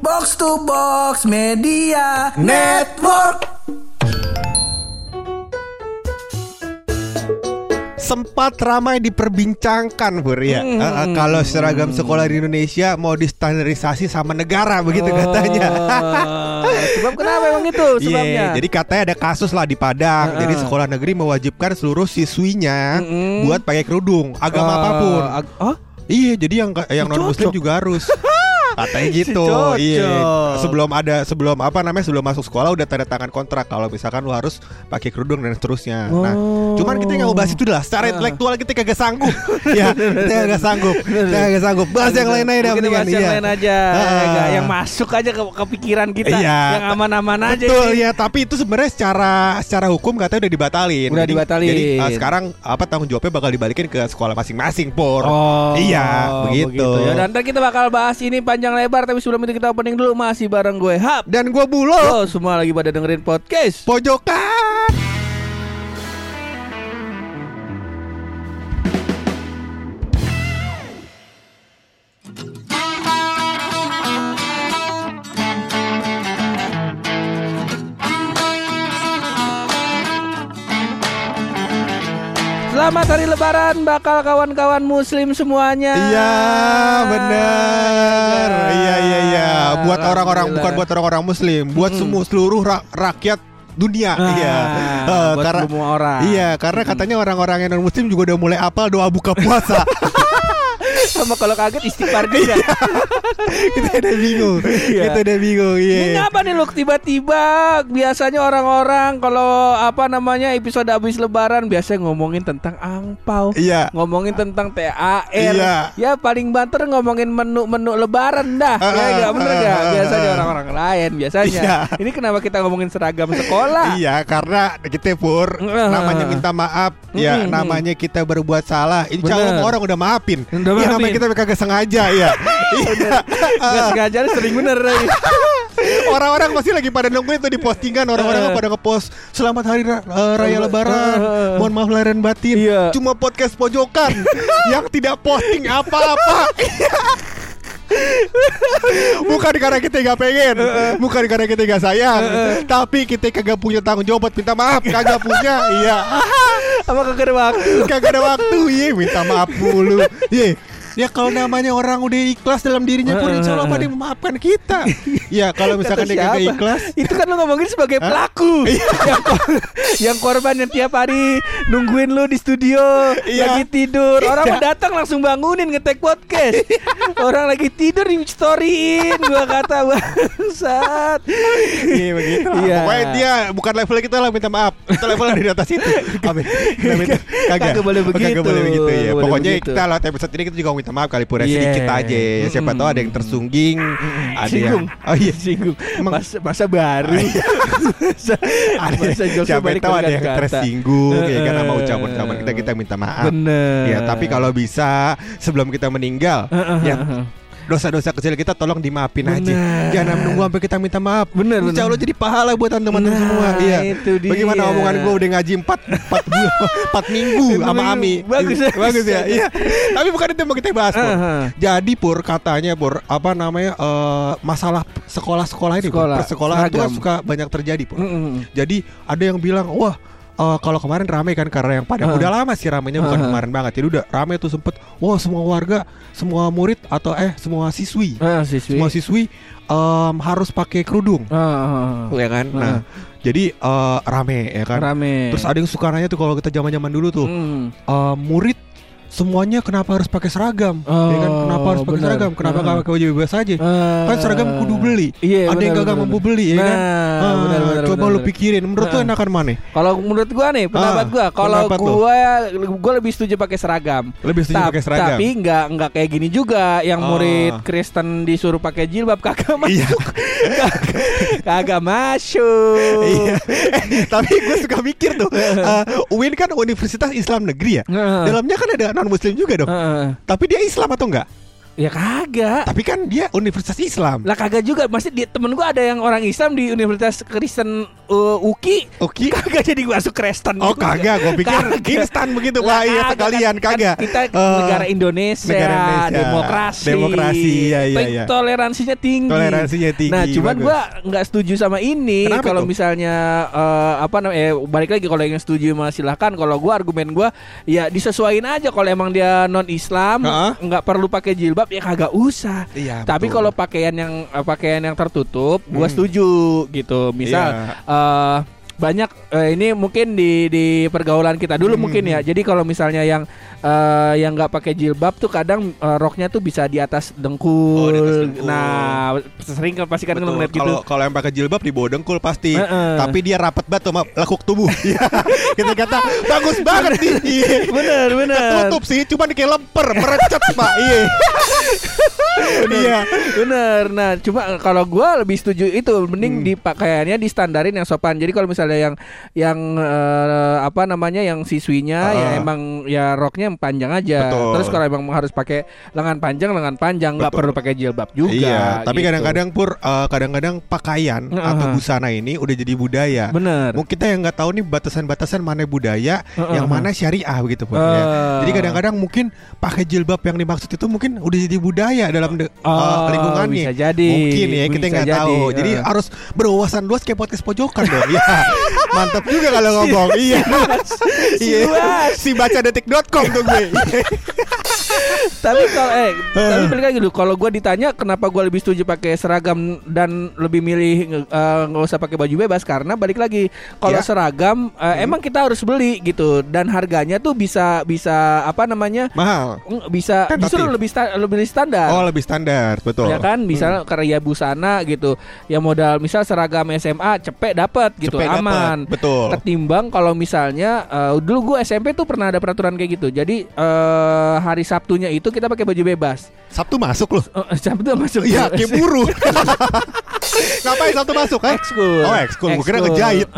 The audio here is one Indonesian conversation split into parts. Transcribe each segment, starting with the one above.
Box to Box Media Network. sempat ramai diperbincangkan Pur ya Hmm. Eh, kalau seragam sekolah di Indonesia mau distandarisasi sama negara begitu katanya. Oh, Sebab kenapa emang itu Iya, sebabnya? jadi katanya ada kasus lah di Padang. Heeh. Jadi sekolah negeri mewajibkan seluruh siswinya Mm-mm. buat pakai kerudung agama Oh, apa pun. ag- oh, Iya, jadi yang yang non muslim juga harus. Katanya gitu. cocok. Iya. Sebelum ada sebelum apa namanya sebelum masuk sekolah udah tanda tangan kontrak kalau misalkan lu harus pakai kerudung dan seterusnya. Nah, Oh. cuman kita nggak mau bahas itu lah. Secara Ah. intelektual kita kagak sanggup. ya, kita kagak sanggup. Kita kagak sanggup. Bahas yang lain aja mendingan. bahas yang Iya. lain aja, yang masuk aja ke, ke pikiran kita, Iya. yang aman-aman aja. Betul ya, tapi itu sebenarnya secara secara hukum katanya udah dibatalin. Udah dibatalin. Jadi uh, sekarang apa tanggung jawabnya bakal dibalikin ke sekolah masing-masing, Pur. Oh, Iya, begitu. Ya, dan kita bakal bahas ini panjang lebar, tapi sebelum itu kita opening dulu masih bareng gue Hap. Dan gua bulo Lo semua lagi pada dengerin podcast. pojokan. Hari Lebaran, bakal kawan-kawan Muslim semuanya. Iya, benar. Ya, Iya, iya, iya. Buat orang-orang bukan buat orang-orang muslim, buat Mm-mm. semua seluruh ra- rakyat dunia. Nah, iya. Eh, buat karena semua orang. Iya, karena katanya orang-orang yang non muslim juga udah mulai apal doa buka puasa. Sama kalau kaget istighfar juga. kita udah bingung. Iya. Kita udah bingung. Iya. Ini ngapa nih lu tiba-tiba biasanya orang-orang kalau apa namanya episode habis lebaran biasanya ngomongin tentang angpau. Iya. Ngomongin tentang THR. Iya. Ya paling banter ngomongin menu-menu lebaran dah. Ah, ya enggak bener ah, enggak? ah, Biasanya ah. orang-orang lain biasanya. Iya. Ini kenapa kita ngomongin seragam sekolah? Iya, karena kita pur namanya minta maaf, ya namanya kita berbuat salah. Insya Allah Bener. orang udah maafin. Udah Ya, maafin. kita kagak sengaja ya. Iya. Nggak sengaja sering bener. Orang-orang pasti lagi pada nungguin tuh di postingan orang-orang Eh. pada ngepost selamat hari eh, raya lebaran. eh. Mohon maaf lahir dan batin. Iya. Cuma podcast pojokan yang tidak posting apa-apa. bukan karena kita nggak pengen, bukan karena kita nggak sayang, tapi kita kagak punya tanggung jawab buat minta maaf, kagak punya, iya, Apa kagak ada waktu? kagak ada waktu, iya minta maaf mulu, iya. Ya kalau namanya orang udah ikhlas dalam dirinya pun insya Allah pada memaafkan kita. Ya kalau misalkan dia kagak siapa? ikhlas, Itu kan lu ngomongin sebagai pelaku yang, kor- yang korban yang tiap hari nungguin lu di studio Iya. Lagi tidur Orang Iya. mau datang langsung bangunin ngetek podcast Orang lagi tidur di storyin Gua kata bangsat Iya begitu lah. Iya. Pokoknya dia bukan level kita lah minta maaf. Kita level di atas itu. Amin. Kagak. Kagak boleh Kagak begitu. boleh begitu ya. Kagak Pokoknya kita lewat episode ini kita juga minta maaf kali pura Iya. sedikit aja. Ya, siapa tahu ada yang tersungging, ada Singgung yang Oh iya. Singgung Masa, masa baru masa, Ada masa jokesnya siapa tahu ada yang kata. tersinggung ya kan sama ucapan-ucapan kita kita minta maaf. Bener Ya, tapi kalau bisa sebelum kita meninggal, ya dosa-dosa kecil kita tolong dimaafin aja. Bener. Jangan menunggu sampai kita minta maaf. Bener, Insya. Allah jadi pahala buat teman-teman Nah, semua. Iya. itu dia. Bagaimana omongan gue udah ngaji 4 4 4 minggu Empat sama. Ami. Bagus ya. Bagus ya. Iya. Tapi bukan itu yang mau kita bahas, Pur. Aha. Jadi Pur katanya Pur, apa namanya eh, masalah sekolah-sekolah ini, Pur. Sekolah, Persekolahan itu kan suka banyak terjadi, Pur. Mm-mm. Jadi ada yang bilang, wah eh, kalau kemarin ramai kan karena yang pada Ah. udah lama sih ramainya bukan Ah. kemarin banget. Jadi udah ramai tuh sempet, wah semua warga, semua murid atau eh semua siswi, Ah, siswi. semua siswi em, harus pakai kerudung, ah. ya kan? Ah. Nah, jadi eh, rame ya kan. Rame. Terus ada yang suka nanya tuh kalau kita zaman-zaman dulu tuh, Hmm. eh, murid semuanya kenapa harus pakai seragam? ya kan? Oh, Kenapa harus pakai seragam? Kenapa Ah. nggak pakai baju bebas aja? Ah. Kan seragam kudu beli. Iya, ada yang benar, mampu beli, ya kan? Nah, Ah, benar, benar, coba benar, lu pikirin, menurut lu Ah. enakan mana? Kalau menurut gua nih, pendapat Ah, gua, kalau pendapat lu. gua gua lebih setuju pakai seragam. Lebih setuju Ta- pakai seragam. Tapi nggak nggak kayak gini juga yang Oh. murid Kristen disuruh pakai jilbab kagak Iya. masuk. Kagak- masuk. Iya. Tapi gue suka mikir tuh, uh, UIN kan Universitas Islam Negeri ya. Dalamnya kan ada non Muslim juga dong. Heeh. Tapi dia Islam atau enggak? Ya kagak. Tapi kan dia Universitas Islam. Lah kagak juga. Masih di temen gua ada yang orang Islam di Universitas Kristen uh, UKI. Oke. Kagak jadi gua masuk Kristen. Oh gitu. kagak, gue pikir Kagak. instan begitu Lah, pak. Iya sekalian kan- kagak. kan Kita Eh, negara Indonesia, negara Indonesia. demokrasi. Demokrasi, iya, iya, iya. Toleransinya tinggi. Toleransinya tinggi, Nah, cuman gua nggak setuju sama ini. Kalau misalnya eh, apa namanya? Eh, balik lagi kalau yang setuju mah silahkan. Kalau gua argumen gua ya disesuaiin aja. Kalau emang dia non Islam nggak perlu pakai jilbab ya kagak usah. Iya, Tapi kalau pakaian yang eh, pakaian yang tertutup, gua Hmm. setuju gitu. Misal Iya. eh, banyak eh, ini mungkin di di pergaulan kita dulu Hmm. mungkin ya. Jadi kalau misalnya yang eh, yang nggak pakai jilbab tuh kadang eh, roknya tuh bisa di atas dengkul. Oh, di atas dengkul. Nah, sering kan pasti kan ngeliat gitu. Kalau kalau yang pakai jilbab di bawah dengkul pasti. Heeh. Tapi dia rapet banget sama lekuk tubuh. Iya. Kita kata bagus banget nih. Iya. bener bener. Tutup sih, cuma kayak lemper, merecet pak. Iya. Iya. Bener. Nah, cuma kalau gua lebih setuju itu mending Hmm. di pakaiannya di standarin yang sopan. Jadi kalau misalnya yang yang eh, apa namanya yang siswinya ya Ah. emang ya roknya yang panjang aja. Betul. Terus kalau emang harus pakai lengan panjang lengan panjang nggak perlu pakai jilbab juga. Iya, tapi gitu. kadang-kadang pur eh, kadang-kadang pakaian Heeh. atau busana ini udah jadi budaya. bener. Mungkin kita yang nggak tahu nih batasan-batasan mana budaya, Heeh. yang mana syariah begitu pur. Eh. ya. Jadi kadang-kadang mungkin pakai jilbab yang dimaksud itu mungkin udah jadi budaya dalam de- eh, Oh, lingkungannya. bisa jadi. Mungkin ya kita nggak jadi, tahu. Jadi eh. harus berwawasan luas kayak podcast pojokan dong. ya. Mantap juga kalau ngomong. Iya. Iya. Si baca detik.com tuh gue. Tapi kalau eh tapi balik lagi dulu kalau gua ditanya kenapa gua lebih setuju pakai seragam dan lebih milih eh, nggak usah pakai baju bebas karena balik lagi kalau Ya. seragam eh, emang kita harus beli gitu dan harganya tuh bisa bisa apa namanya Mahal. bisa Tentatif. justru lebih sta- lebih standar Oh, lebih standar, betul. ya kan misal karya busana gitu ya modal misal seragam SMA cepet dapat gitu Cepet dapet, aman betul. ketimbang kalau misalnya eh, dulu gue SMP tuh pernah ada peraturan kayak gitu jadi eh, hari Sabtunya itu kita pakai baju bebas Sabtu masuk loh. Oh, Sabtu masuk Iya, kayak buruh. Ngapain Sabtu masuk, eh? Ekskul Oh, ekskul. Gua kira ngejahit.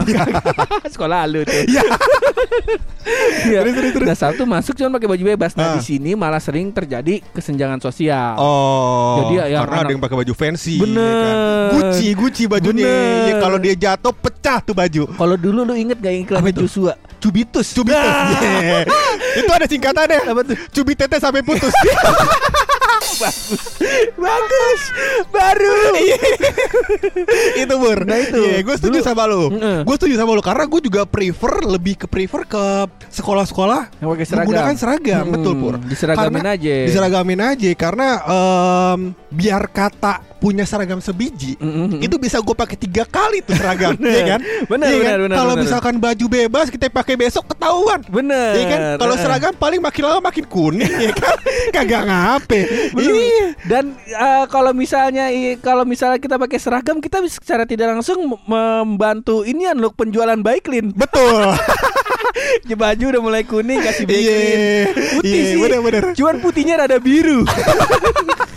Sekolah lu tuh. Iya. Iya. Terus, terus, terus. Nah Sabtu masuk cuma pakai baju bebas. Nah Ah. di sini malah sering terjadi kesenjangan sosial. Oh, Jadi ya, yang karena ada yang pakai baju fancy, Bener. ya kan? Gucci, Gucci bajunya. Ya, kalau dia jatuh pecah tuh baju. Kalau dulu lu inget gak iklan? Joshua? Cubitus. Cubitus. Yeah. Itu ada singkatannya. Apa tuh? Cubit tete sampai putus. Bagus. Baru. itu Bur. Nah, itu. Iya, gue setuju Dulu- sama lu. Heeh. Gue setuju sama lu karena gue juga prefer lebih ke prefer ke sekolah-sekolah Yang pakai seragam. menggunakan seragam, Hmm, betul Pur. diseragamin Karena- aja. Diseragamin aja karena em, biar kata punya seragam sebiji Mm-mm. itu bisa gue pakai tiga kali tuh seragam, Bener. iya kan? Bener, Iya kan? Kalau misalkan baju bebas kita pakai besok ketahuan. Bener. Iya kan? Kalau seragam paling makin lama makin kuning ya kan? Kagak ngape. Bener. Iya. Dan eh, kalau misalnya kalau misalnya kita pakai seragam kita bisa secara tidak langsung mem- membantu ini kan loh penjualan Baiklin. Betul. Ya, baju udah mulai kuning kasih Baiklin. Iya. Putih Iya, sih. bener-bener. Cuman putihnya rada biru.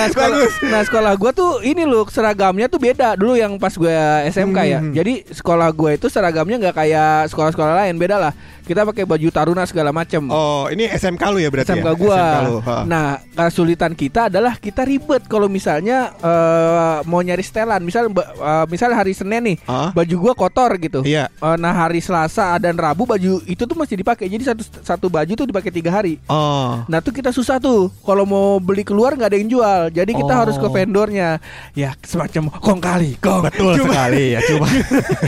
nah sekolah, Bagus. nah sekolah gua tuh ini loh seragamnya tuh beda dulu yang pas gue SMK ya. Hmm. Jadi sekolah gue itu seragamnya nggak kayak sekolah-sekolah lain beda lah. Kita pakai baju taruna segala macem. Oh, ini SMK lu ya berarti SMK ya? ha. Nah, kesulitan kita adalah kita ribet kalau misalnya eh, mau nyari setelan. Misal eh, misal hari Senin nih, Hah? baju gua kotor gitu. Iya. Eh, nah, hari Selasa dan Rabu baju itu tuh masih dipakai. Jadi satu satu baju tuh dipakai tiga hari. Oh. Nah tuh kita susah tuh Kalau mau beli keluar nggak ada yang jual Jadi kita Oh. harus ke vendornya Ya semacam kong kali kong Betul Cuma- sekali ya, cuma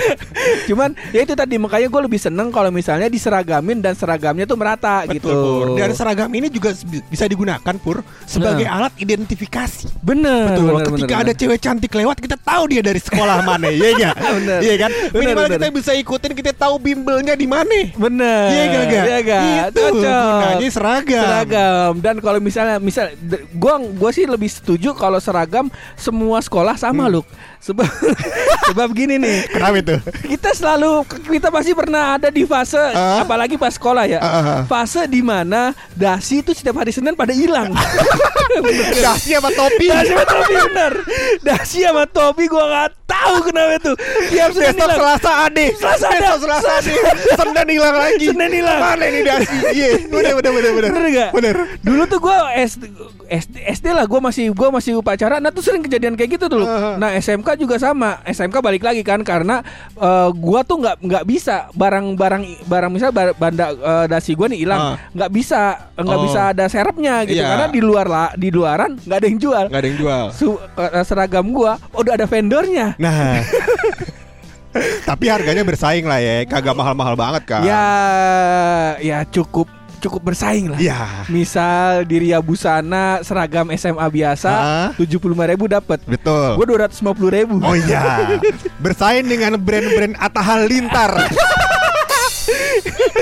Cuman ya itu tadi Makanya gue lebih seneng Kalau misalnya diseragamin Dan seragamnya tuh merata Betul, gitu Pur. Dan seragam ini juga bisa digunakan Pur sebagai alat identifikasi. Bener Betul. bener, Ketika bener, ada cewek cantik lewat, kita tahu dia dari sekolah mana, iya enggak? Bener. Iya kan? Minimal bener. kita bisa ikutin, kita tahu bimbelnya di mana. Bener Iya enggak? enggak? Iya enggak Itu gunanya seragam. seragam dan kalau misalnya misal gua gua sih lebih lebih setuju kalau seragam semua sekolah sama Luk. Sebab sebab gini nih. Kenapa itu? Kita selalu kita pasti pernah ada di fase Ah. apalagi pas sekolah ya. Ah, ah. Fase di mana dasi itu setiap hari Senin pada hilang. Dasi apa topi? Dasi sama topi bener Dasi sama topi gue gak tahu kenapa itu Tiap Senin hilang Selasa ade. Selasa. Besok Selasa ade. Senin hilang lagi. Senin hilang. Mana ini dasi? Iya, bener bener bener bener. Bener gak? Bener. Dulu tuh gue SD, SD, SD lah gue masih gua masih upacara Nah tuh sering kejadian kayak gitu tuh. Ah. Nah SMK juga sama SMK balik lagi kan Karena eh, gua tuh nggak nggak bisa Barang-barang barang misal bar- banda eh, dasi gue nih hilang Ah. nggak bisa nggak Oh. bisa ada serepnya gitu Iya. Karena di luar lah di luaran nggak ada yang jual Gak ada yang jual. Su- eh, seragam gua udah ada vendornya Nah. Tapi harganya bersaing lah ya, kagak mahal-mahal banget kan. Ya, ya cukup cukup bersaing lah. Iya. Misal di Ria Busana seragam SMA biasa tujuh puluh lima ribu dapat. Betul. Gue dua ratus lima puluh ribu. Oh iya, bersaing dengan brand-brand Atta Halilintar.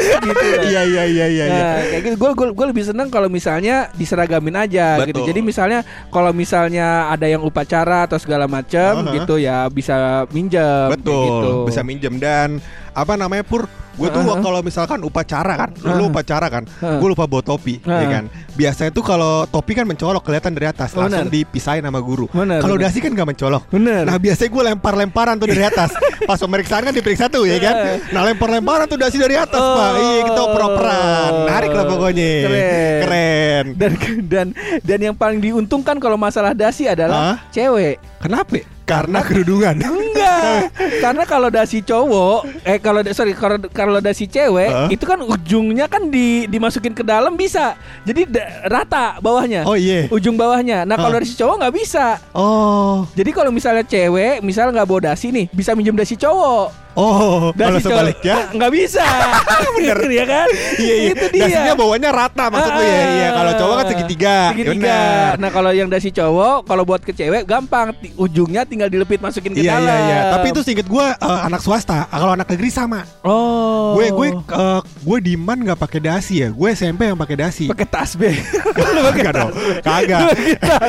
gitu lah. Iya iya iya iya. iya. Nah, kayak gitu gue gue lebih seneng kalau misalnya diseragamin aja gitu. Betul. Jadi misalnya kalau misalnya ada yang upacara atau segala macam Aha. gitu ya bisa minjem. Betul, gitu. bisa minjem dan apa namanya pur? Gue tuh Uh-huh. kalau misalkan upacara kan, Uh-huh. lu upacara kan, Uh-huh. gue lupa bawa topi, ya Uh-huh. kan. Biasanya tuh kalau topi kan mencolok kelihatan dari atas, Oh, langsung dipisahin sama guru. Kalau dasi kan gak mencolok. Bener. Nah biasanya gue lempar-lemparan tuh dari atas. Pas pemeriksaan kan diperiksa tuh ya kan. Uh. Nah lempar-lemparan tuh dasi dari atas Oh. pak. Iya kita oper-operan. Narik lah pokoknya. Keren. Keren. dan dan dan yang paling diuntungkan kalau masalah dasi adalah Hah? cewek. Kenapa? Karena kerudungan. Enggak, karena kalau dasi cowok, eh kalau sorry kalau kalau dasi cewek Hah? itu kan ujungnya kan di dimasukin ke dalam bisa, jadi da- rata bawahnya. Oh iya. Ujung bawahnya. Nah kalau Hah? dasi cowok nggak bisa. Oh. Jadi kalau misalnya cewek, misal nggak bawa dasi nih, bisa minjem dasi cowok. Oh. Kalau sebaliknya. Nggak bisa. Bener ya kan? Iya iya. Itu dia. Dasinya bawahnya rata maksud lu ya. Iya. Kalau cowok kan segitiga. Segitiga. Nah kalau yang dasi cowok, kalau buat ke cewek gampang, ujungnya tinggal dilepit masukin ke Iya dalam. iya iya. Tapi itu seinget gue uh, anak swasta. Kalau anak negeri sama. Oh. Gue gue uh, gue di man nggak pakai dasi ya. Gue SMP yang pakai dasi. pakai tasbih. Kagak dong. Kagak.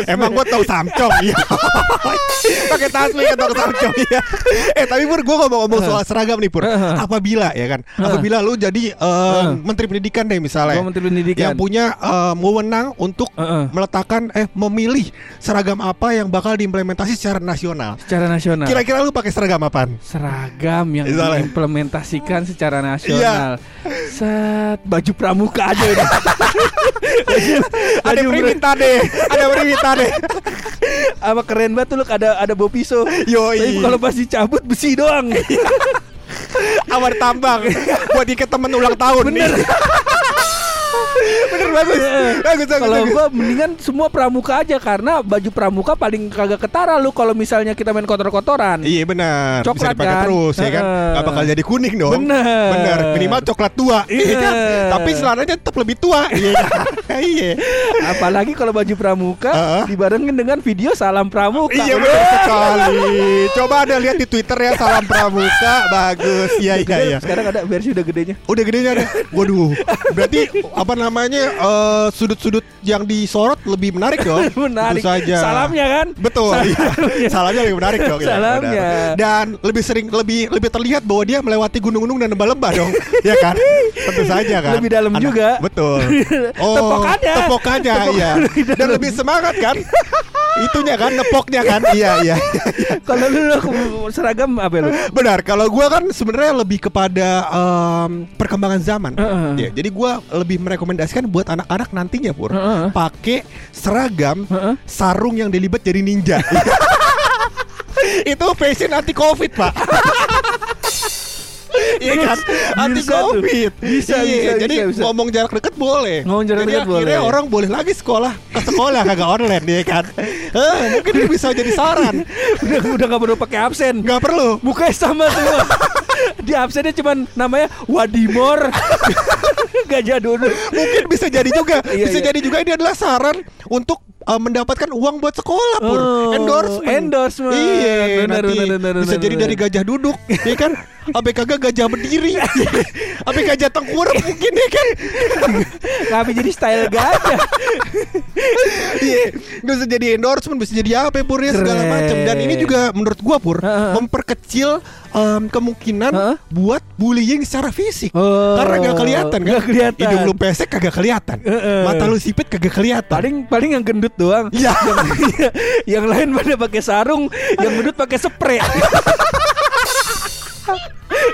Emang gue tau samcong iya. Pakai tasbih kan tau samcong iya. Eh tapi Pur gue ngomong-ngomong soal seragam nih Pur. Apabila ya kan. Apabila lu jadi uh, menteri pendidikan deh misalnya. Gua menteri pendidikan. Yang punya uh, wewenang untuk meletakkan eh memilih seragam apa yang bakal diimplementasi secara nasional. secara nasional. Kira-kira lu pakai seragam apaan? seragam yang Misalnya. diimplementasikan secara Iya. nasional. Set baju pramuka aja udah. Ada perminta deh. Ada perminta deh. Apa keren banget tuh lu ada ada bawa pisau. Yoi. Tapi kalau pas dicabut besi doang. Awar tambang buat diikat temen ulang tahun Bener. nih. Bener bagus. Bagus bagus. Kalau gua mendingan semua pramuka aja karena baju pramuka paling kagak ketara lu kalau misalnya kita main kotor-kotoran. Iya benar, bisa Coklat dipakai kan? terus ya kan. Gak bakal jadi kuning dong. Bener. Bener, minimal coklat tua. Iya kan? Iya. Tapi celananya tetap lebih tua. Iya. kan? Iya. Apalagi kalau baju pramuka Heeh. dibarengin dengan video salam pramuka. Iya benar sekali. Coba ada lihat di Twitter ya salam pramuka bagus. Iya iya iya. Sekarang ada versi udah gedenya. Udah gedenya deh. Waduh. Berarti apa namanya eh, sudut-sudut yang disorot lebih menarik dong. Menarik. Tentu saja. Salamnya kan? Betul. iya. Salamnya lebih menarik dong. iya, Salamnya. benar. Dan lebih sering lebih lebih terlihat bahwa dia melewati gunung-gunung dan lembah-lembah dong. ya kan? Tentu saja kan. Lebih dalam juga. Betul. Tepokannya. Tepokannya Tepok- iya. Dan lebih semangat kan? Itunya kan nepoknya kan. Iya iya. Kalau lu lu seragam apa lu? Benar, kalau gua kan sebenarnya lebih kepada em, perkembangan zaman. Heeh. Ya, jadi gua lebih merekomendasikan buat anak-anak nantinya pur Heeh. pakai seragam Heeh. sarung yang dilibat jadi ninja. Itu fashion anti covid pak. Iya kan, anti Bisa tuh. covid. Bisa, Iya, bisa, jadi bisa, ngomong jarak dekat boleh. Ngomong jarak jadi dekat akhirnya boleh. orang boleh lagi sekolah ke sekolah kagak online ya kan. Eh, mungkin ini bisa jadi saran. udah udah gak perlu pakai absen. Nggak perlu. Mukanya sama semua. Di absennya cuman namanya Wadimor. Gak jadul. mungkin bisa jadi juga Iya, bisa iya. jadi juga ini adalah saran untuk uh, mendapatkan uang buat sekolah pur Oh, endorsement endorsement. iya Benar, nanti benar, benar, bisa benar, jadi benar. dari gajah duduk ya kan Abe kagak gajah berdiri Abe gajah tengkurap mungkin ya kan Kenapa jadi style gajah? Iya Bisa jadi endorsement Bisa jadi apa Pur ya Segala macam Dan ini juga menurut gua Pur Heeh. Memperkecil em, Kemungkinan Heeh. Buat bullying secara fisik Oh, Karena gak kelihatan kan nggak kelihatan. Hidung lu pesek kagak kelihatan Heeh. Mata lu sipit kagak kelihatan paling paling yang gendut doang. Iya. yang, yang lain pada pakai sarung, yang gendut pakai spray.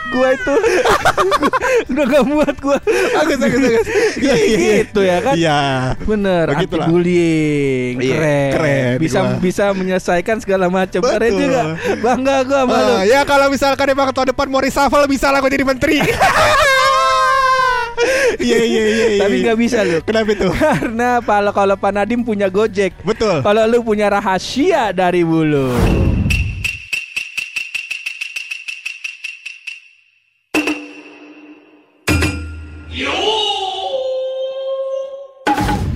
gua itu udah gak muat gua. Bagus bagus bagus Iya iya iya. Gitu ya kan? Iya Bener, anti Begitulah. bullying, Iya, keren, keren bisa gua. bisa menyelesaikan segala macam. Keren juga, bangga gua sama lu. Ah, ya kalau misalkan emang tahun depan mau reshuffle bisa lah gue jadi menteri. Iya iya iya. iya. Tapi nggak bisa lu. Kenapa itu? Karena kalau kalau Pak Nadim punya Gojek, Betul. kalau lu punya rahasia dari bulu.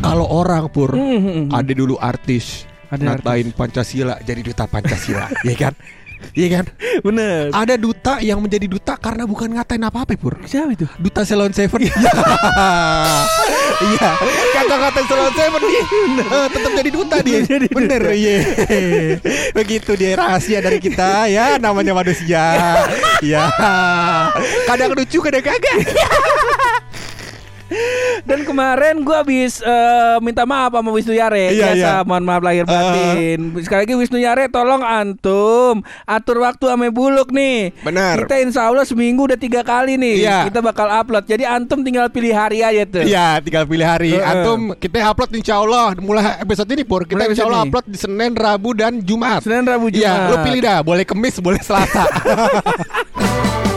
Kalau orang pur Hmm. ada dulu artis Ada ngatain Pancasila jadi duta Pancasila, Iya kan? Iya kan? Bener. Ada duta yang menjadi duta karena bukan ngatain apa-apa, Pur. Siapa itu? Duta Salon Seven. Iya. Kagak ngatain Salon Seven dia. Eh, tetap jadi duta dia. Bener, iya. Begitu dia rahasia dari kita ya, namanya manusia. Ya. Kadang lucu, kadang kagak. Dan kemarin gua habis eh, minta maaf sama Wisnu Yare. Iya, Biasa, iya. mohon maaf lahir batin. Sekali lagi Wisnu Yare tolong antum atur waktu ame buluk nih. Benar. Kita insya Allah seminggu udah tiga kali nih. Iya. Kita bakal upload. Jadi antum tinggal pilih hari aja tuh. Iya, tinggal pilih hari. Heeh. Antum kita upload insya Allah mulai episode ini pur. Kita Mulai insya Allah upload di Senin, Rabu dan Jumat. Senin, Rabu, Iya, Jumat. lu pilih dah. Boleh Kemis, boleh Selasa.